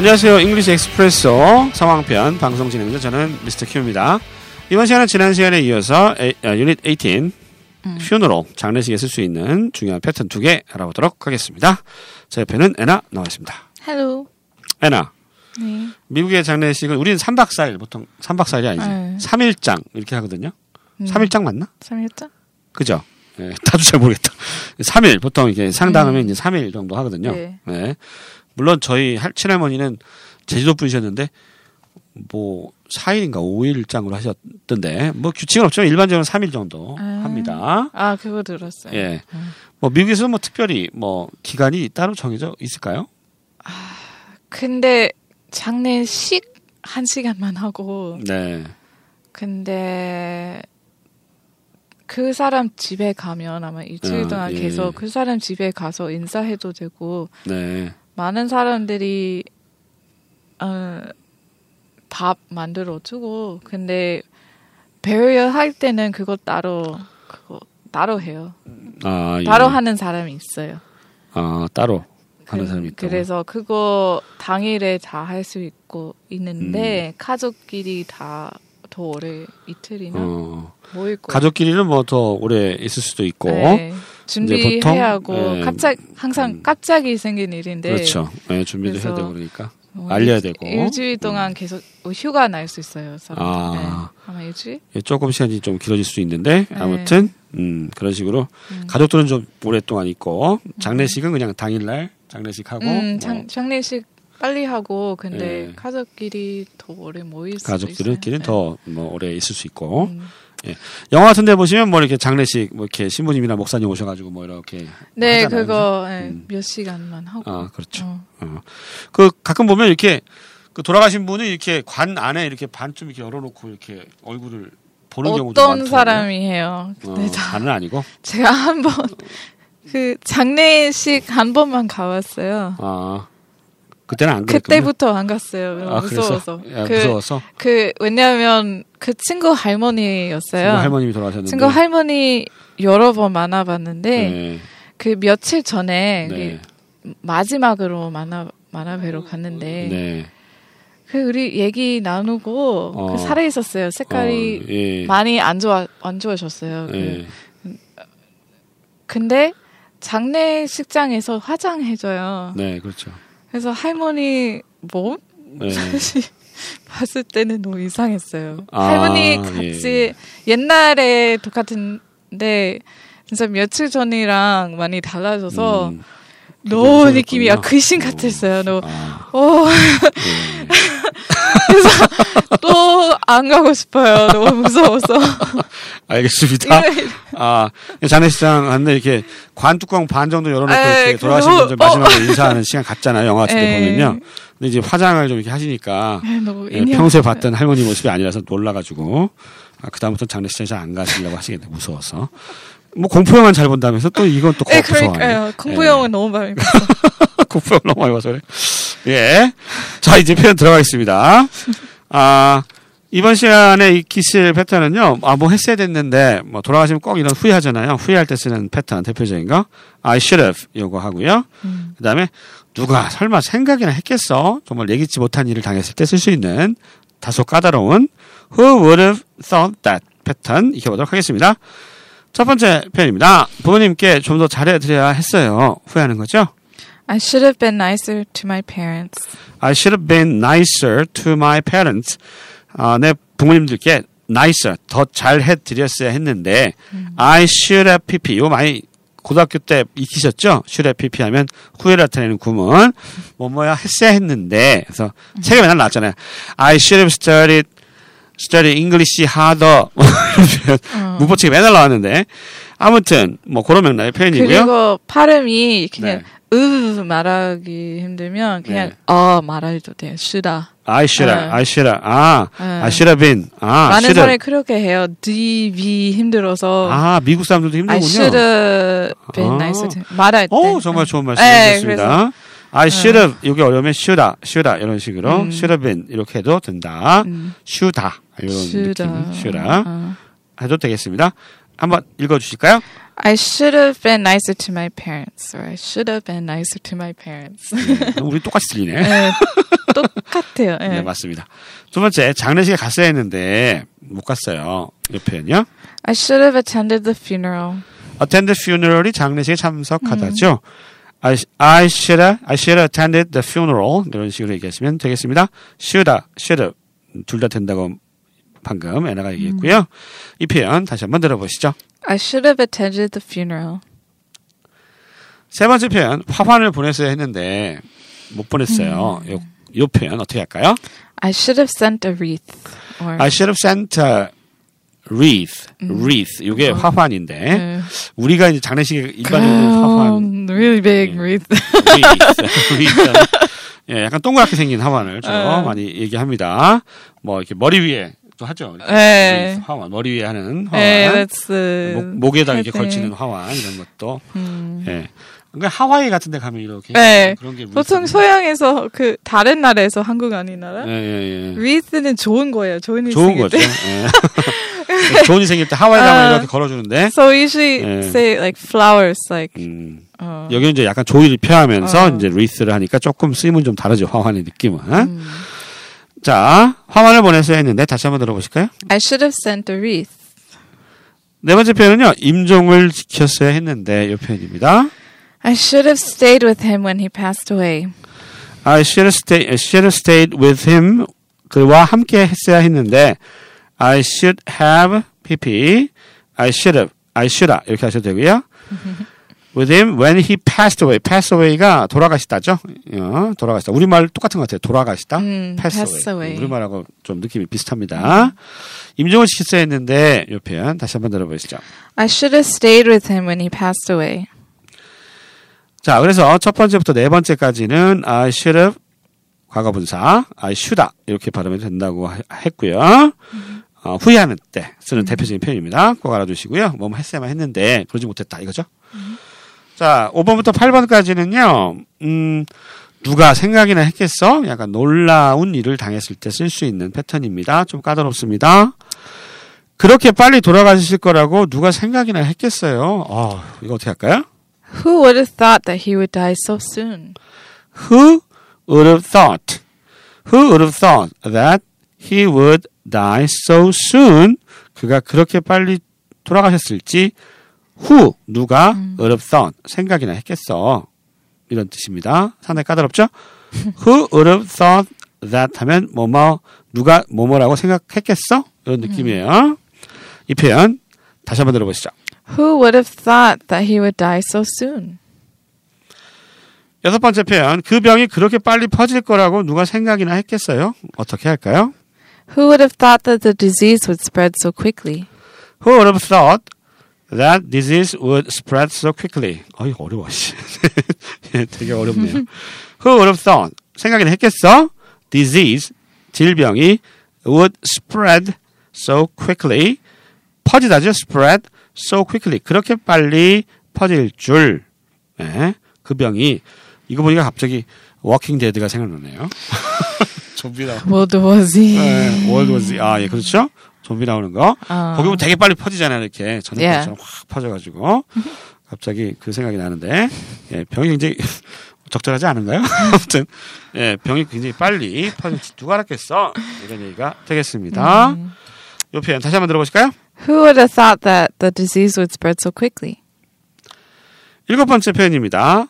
안녕하세요. 잉글리시 엑스프레소 상황편 방송 진행자 저는 미스터 큐입니다. 이번 시간은 지난 시간에 이어서 에, 아, 유닛 18 음. funeral 장례식에 쓸 수 있는 중요한 패턴 두 개 알아보도록 하겠습니다. 제 옆에는 애나 나와 있습니다. Hello. 애나 네. 미국의 장례식은 우리는 3박 4일 보통 3박 4일이 아니지. 네. 3일장 이렇게 하거든요. 음. 3일장 맞나? 3일장? 그죠? 예, 나도 잘 모르겠다. 3일 보통 이게 상당하면 이제 3일 정도 하거든요. 네. 네. 물론 저희 할- 친할머니는 제주도 분이셨는데 뭐 4일인가 5일장으로 하셨던데 뭐 규칙은 없지만 일반적으로 3일 정도 아. 합니다. 아, 그거 들었어요. 예. 음. 뭐 미국에서 뭐 특별히 뭐 기간이 따로 정해져 있을까요? 근데 장례식 한 시간만 하고 네. 근데 그 사람 집에 가면 아마 일주일 아, 동안 예. 계속 그 사람 집에 가서 인사해도 되고 네. 많은 사람들이 어, 밥 만들어 주고 근데 베리얼 할 때는 그거 따로 그거 따로 해요. 아, 예. 따로 하는 사람이 있어요. 아, 따로 하는 그- 사람이 있다. 그래서 그거 당일에 다 할 수 있고 음. 있는데 가족끼리 다 더 오래 이틀이나 어. 모일 거. 가족끼리는 뭐 더 오래 있을 수도 있고. 네. 준비해야 하고 예. 갑자기 항상 음. 갑자기 생긴 일인데 그렇죠. 네, 준비도 해야 되고 그러니까. 어, 알려야 일- 되고. 일주일 동안 계속 휴가 날 수 있어요. 사람. 아. 네. 아마 일주일. 예, 조금 시간이 좀 길어질 수 있는데 네. 아무튼 음, 그런 식으로 음. 가족들은 좀 오랫동안 있고 장례식은 그냥 당일날 장례식 하고 음, 뭐 장, 장례식 빨리 하고 근데 예. 가족끼리 더 오래 모일 수 가족들끼리는 있어요. 더뭐 오래 있을 수 있고 네. 음. 영화 같은 데 보시면 뭐 이렇게 장례식 뭐 이렇게 신부님이나 목사님 오셔가지고 뭐 이렇게 네, 하잖아요, 그거 예, 음. 몇 시간만 하고. 아 그렇죠. 어. 어. 그 가끔 보면 이렇게 그 돌아가신 분이 이렇게 관 안에 이렇게 반쯤 이렇게 열어놓고 이렇게 얼굴을 보는 경우도 어떤 많더라고요. 사람이 해요. 어, 근데 다 반은 아니고 제가 한번 그 장례식 한 번만 가봤어요. 아 그때는 안 그랬군요. 그때부터 안 갔어요. 아? 무서워서. 야, 그, 무서워서 그 왜냐하면 그 친구 할머니였어요. 친구 할머님이 돌아가셨는데 친구 할머니 여러 번 만나봤는데 네. 그 며칠 전에 네. 그 마지막으로 만나 만나 뵈러 갔는데 네. 그 우리 얘기 나누고 어. 그 살아 있었어요. 색깔이 어, 예. 많이 안 좋아 안 좋아졌어요. 그 예. 근데 장례식장에서 화장해줘요. 네, 그렇죠. 그래서 할머니 몸 네. 사실 봤을 때는 너무 이상했어요. 아, 할머니 같이 옛날에 똑같은데 진짜 며칠 전이랑 많이 달라져서 음, 너무 무서웠군요. 느낌이 야 귀신 어. 같았어요. 너무 아, 어, 예. 또안 가고 싶어요. 너무 무서워서. 알겠습니다. 아, 장례식장 갔는데 이렇게 관 뚜껑 반 정도 열어놓고 에이, 이렇게 돌아가신 분들 마지막으로 인사하는 시간 같잖아요. 영화 같은 데 에이. 보면요. 근데 이제 화장을 좀 이렇게 하시니까 너무 예, 평소에. 봤던 할머니 모습이 아니라서 놀라가지고 아, 그다음부터 장례식장 잘안 가시려고 하시겠네 무서워서 뭐 공포 영화는 잘 본다면서 또 이건 또 네, 무서워하네. 그러니까요. 공포 영화는 너무 많이 봤어. 공포 영화 너무 많이 봐서 그래. 예. 자 이제 표현 들어가겠습니다. 아 이번 시간에 익히실 패턴은요. 아 뭐 했어야 됐는데 뭐 돌아가시면 꼭 이런 후회하잖아요. 후회할 때 쓰는 패턴 대표적인 거 I should have 요거 하고요. 음. 그 다음에 누가 설마 생각이나 했겠어? 정말 예기치 못한 일을 당했을 때 쓸 수 있는 다소 까다로운 Who would have thought that 패턴 익혀보도록 하겠습니다. 첫 번째 표현입니다. 부모님께 좀 더 잘해드려야 했어요. 후회하는 거죠? I should have been nicer to my parents. I should have been nicer to my parents. 아, 내 부모님들께 nicer, 더 잘 해드렸어야 했는데 I should have pp. 이거 많이 고등학교 때 익히셨죠? should have pp 하면 후회를 나타내는 구문. 뭐뭐야 했어야 했는데 그래서 책에 맨날 나왔잖아요. I should have studied study English harder. 뭐. 어. 문법책에 맨날 나왔는데 아무튼 뭐 그런 맥락의 표현이고요. 그리고 발음이 그냥 네. 으 말하기 힘들면 그냥 네. 어 말해도 돼요. I should have, 네. I should have, 아, 네. I should have been, 아, 많은 should have. 사람이 그렇게 해요. D, V 힘들어서 아, 미국 사람들도 I 힘들군요. should have been 아. nicer 말할 때. 오, 정말 좋은 네, 말씀이셨습니다. I should have, 여기 어려우면 should'a, should'a, 이런 식으로, 음. should have been, 이렇게 해도 된다. 음. should'a, 이런 shoulda. 느낌, should'a, 어. 해도 되겠습니다. 한번 읽어 주실까요? I should have been nicer to my parents, or I should have been nicer to my parents. 우리 똑같이 들리네. 네. 똑같아요. 예. 네, 맞습니다. 두 번째, 장례식에 갔어야 했는데 못 갔어요. 이 표현이요. I should have attended the funeral. attend the funeral이 장례식에 참석하다죠. I, I should have, I should have attended the funeral 이런 식으로 얘기하시면 되겠습니다. should have, should have 둘 다 된다고 방금 애나가 얘기했고요. 이 표현 다시 한번 들어보시죠. I should have attended the funeral. 세 번째 표현 화환을 보냈어야 했는데 못 보냈어요. 요, 요 표현 어떻게 할까요? I should have sent a wreath. Or I should have sent a wreath, wreath 이게 화환인데 예. 우리가 이제 장례식에 일반적으로 화환 really big 예. wreath. wreath, wreath. 예, 약간 동그랗게 생긴 화환을 주로 어. 많이 얘기합니다. 뭐 이렇게 머리 위에 또 하죠. wreath, 화환 머리 위에 하는 화환. 예, that's the 목, 목에다 이렇게 head 걸치는. 화환 이런 것도 음. 예. 그러니까 하와이 같은 데 가면 이렇게 네. 그런 게 보통. 서양에서 그 다른 나라에서 한국 아닌 나라 예, 예, 예. wreath는 좋은 거예요. 좋은 일 좋은 거죠. 때. 예. 좋은 일 생길 때 하와이 가면 아. 이렇게 걸어주는데 So usually 예. say like flowers like 음, 어, 여기는 이제 약간 조의를 표하면서 어. 이제 리스를 하니까 조금 쓰임은 좀 다르죠. 화환의 느낌은. 음. 자, 화환을 보냈어야 했는데 다시 한번 들어보실까요? I should have sent a wreath. 네 번째 표현은요. 임종을 지켰어야 했는데 이 표현입니다. I should have stayed with him when he passed away. I should have stayed, should have stayed with him. 그와 함께 했어야 했는데 I should have pp. I should have, I should have 이렇게 하셔도 되고요. With him when he passed away. pass away가 돌아가시다죠. 어, 돌아가시다. 우리말 똑같은 것 같아요. 돌아가시다. 음, pass, pass away. away. 우리말하고 좀 느낌이 비슷합니다. 임종을 지켰어야 했는데 이 표현 다시 한번 들어보시죠. I should have stayed with him when he passed away. 자, 그래서 첫 번째부터 네 번째까지는 I should have 과거 분사, I should have 이렇게 발음이 된다고 하- 했고요. 어, 후회하는 때 쓰는 대표적인 표현입니다. 꼭 알아두시고요. 뭐뭐 했어야만 했는데 그러지 못했다 이거죠. 자, 5번부터 8번까지는요. 음, 누가 생각이나 했겠어? 약간 놀라운 일을 당했을 때 쓸 수 있는 패턴입니다. 좀 까다롭습니다. 그렇게 빨리 돌아가실 거라고 누가 생각이나 했겠어요? 아, 이거 어떻게 할까요? Who would have thought that he would die so soon? Who would have thought? Who would have thought that he would die so soon? 그가 그렇게 빨리 돌아가셨을지 who 누가 would have thought 생각이나 했겠어 이런 뜻입니다. 상당히 까다롭죠? who would have thought that 하면 뭐뭐 누가 뭐뭐라고 생각했겠어 이런 느낌이에요. 이 표현 다시 한번 들어보시죠. Who would have thought that he would die so soon? 여섯 번째 표현 그 병이 그렇게 빨리 퍼질 거라고 누가 생각이나 했겠어요? 어떻게 할까요? Who would have thought that the disease would spread so quickly? Who would have thought that disease would spread so quickly? 어이 어려워. 씨. 예, 되게 어렵네요. Who would have thought? 생각이나 했겠어? Disease 질병이 would spread so quickly 퍼지다죠. Spread so quickly 그렇게 빨리 퍼질 줄. 예, 그 병이 이거 보니까 갑자기 워킹 데드가 생각나네요. 좀비 나. World War Z. 네, 아, 예, 그렇죠? 좀비 나오는 거. 어. 거기 보면 되게 빨리 퍼지잖아요, 이렇게. 전염병처럼 Yeah. 확 퍼져가지고. 갑자기 그 생각이 나는데, 예, 병이 굉장히 적절하지 않은가요? 아무튼, 예, 병이 굉장히 빨리 퍼질지 누가 알았겠어? 이런 얘기가 되겠습니다. 요 표현 다시 한번 들어보실까요? Who would have thought that the disease would spread so quickly? 일곱 번째 표현입니다.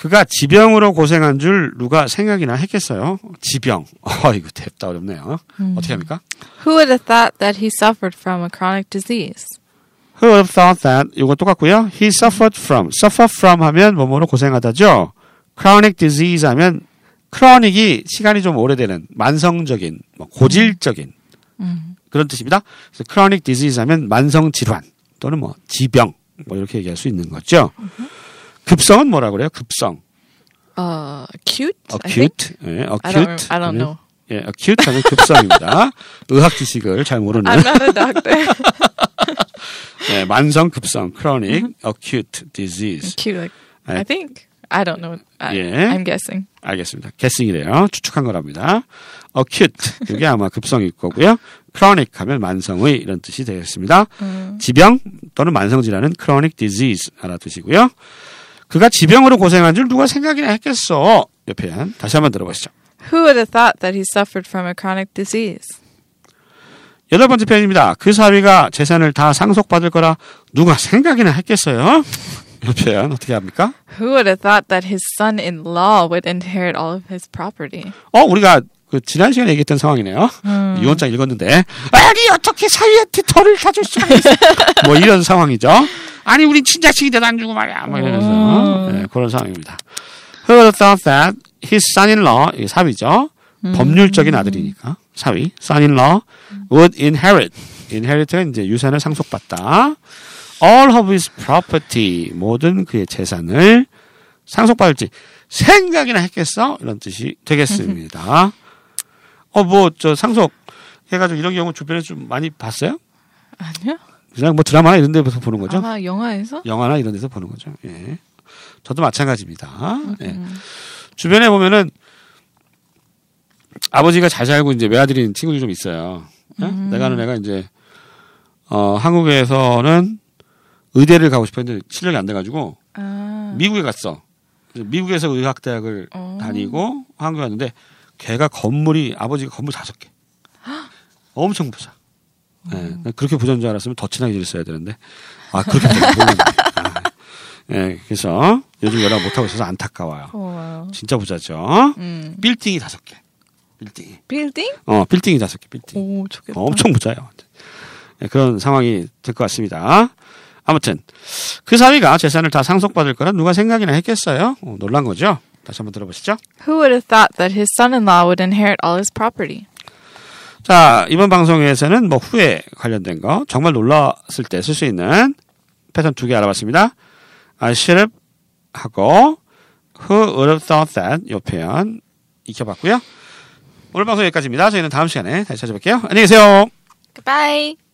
그가 지병으로 고생한 줄 누가 생각이나 했겠어요? 지병. 어, 이거 됐다 어렵네요. 어떻게 합니까? Who would have thought that he suffered from a chronic disease? Who would have thought that? 이거 똑같고요. He suffered from. suffer from 하면 뭐뭐로 고생하다죠. chronic disease 하면 chronic이 시간이 좀 오래되는 만성적인, 뭐 고질적인 그런 뜻입니다. 그래서 chronic disease 하면 만성 질환 또는 뭐 지병 뭐 이렇게 얘기할 수 있는 거죠. 급성은 뭐라 그래요? 급성. Uh, acute? I think? acute. 예, I don't, acute. I don't know. 예, acute 하면 급성입니다. 의학 지식을 잘 모르는 I'm not a doctor. 예, 만성 급성 chronic acute disease. Acute, like, 예, I think. I don't know. I, Yeah. I'm guessing. 알겠습니다. guessing이래요. 추측한 거랍니다. acute 이게 아마 급성일 거고요. chronic 하면 만성의 이런 뜻이 되겠습니다. 지병 또는 만성 질환은 chronic disease 알아두시고요. 그가 지병으로 고생한 줄 누가 생각이나 했겠어. 옆에 한 다시 한번 들어보시죠. Who would have thought that he suffered from a chronic disease? 여덟 번째 표현입니다. 그 사위가 재산을 다 상속받을 거라 누가 생각이나 했겠어요? 이 표현 어떻게 합니까? Who would have thought that his son-in-law would inherit all of his property? 어, 우리가 그 지난 시간에 얘기했던 상황이네요. 유언장 읽었는데 아니 어떻게 사위한테 털을 사줄 수가 있어? 뭐 이런 상황이죠. 아니 우린 친자식인데도 안 주고 말이야. 뭐 이러면서 네, 그런 상황입니다. Who thought that his son-in-law 이 사위죠. 법률적인 아들이니까 사위 son-in-law would inherit inherit은 이제 유산을 상속받다. all of his property 모든 그의 재산을 상속받을지 생각이나 했겠어 이런 뜻이 되겠습니다. 어 뭐 저 상속 해가지고 이런 경우 주변에 좀 많이 봤어요? 아니요. 그냥 뭐 드라마나 이런 데서 보는 거죠. 아마 영화에서? 영화나 이런 데서 보는 거죠. 예. 저도 마찬가지입니다. 예. 주변에 보면은 아버지가 잘 살고 이제 외아들인 친구들이 좀 있어요. 예? 내가 아는 애가 이제 어 한국에서는 의대를 가고 싶었는데 실력이 안 돼가지고 아, 미국에 갔어. 미국에서 의학대학을 어. 다니고 한국에 왔는데 걔가 건물이 아버지가 건물 다섯 개. 엄청 부자. 예, 그렇게 부자인 줄 알았으면 더 친하게 지냈어야 되는데 아 그렇게. 아, 예, 그래서 요즘 연락 못 하고 있어서 안타까워요. 와. 진짜 부자죠. 음. 빌딩이 다섯 개. 빌딩이. 빌딩? 어, 빌딩이 다섯 개. 빌딩. 오, 좋겠다. 어, 엄청 부자예요. 예, 그런 상황이 될 것 같습니다. 아무튼 그 사위가 재산을 다 상속받을 거라 누가 생각이나 했겠어요? 어, 놀란 거죠. 다시 한번 들어보시죠. Who would have thought that his son-in-law would inherit all his property? 자, 이번 방송에서는 뭐 후에 관련된 거 정말 놀랐을 때 쓸 수 있는 패턴 두 개 알아봤습니다. I should have 하고 who would have thought that 이 표현 익혀봤고요. 오늘 방송 여기까지입니다. 저희는 다음 시간에 다시 찾아뵐게요. 안녕히 계세요. Goodbye.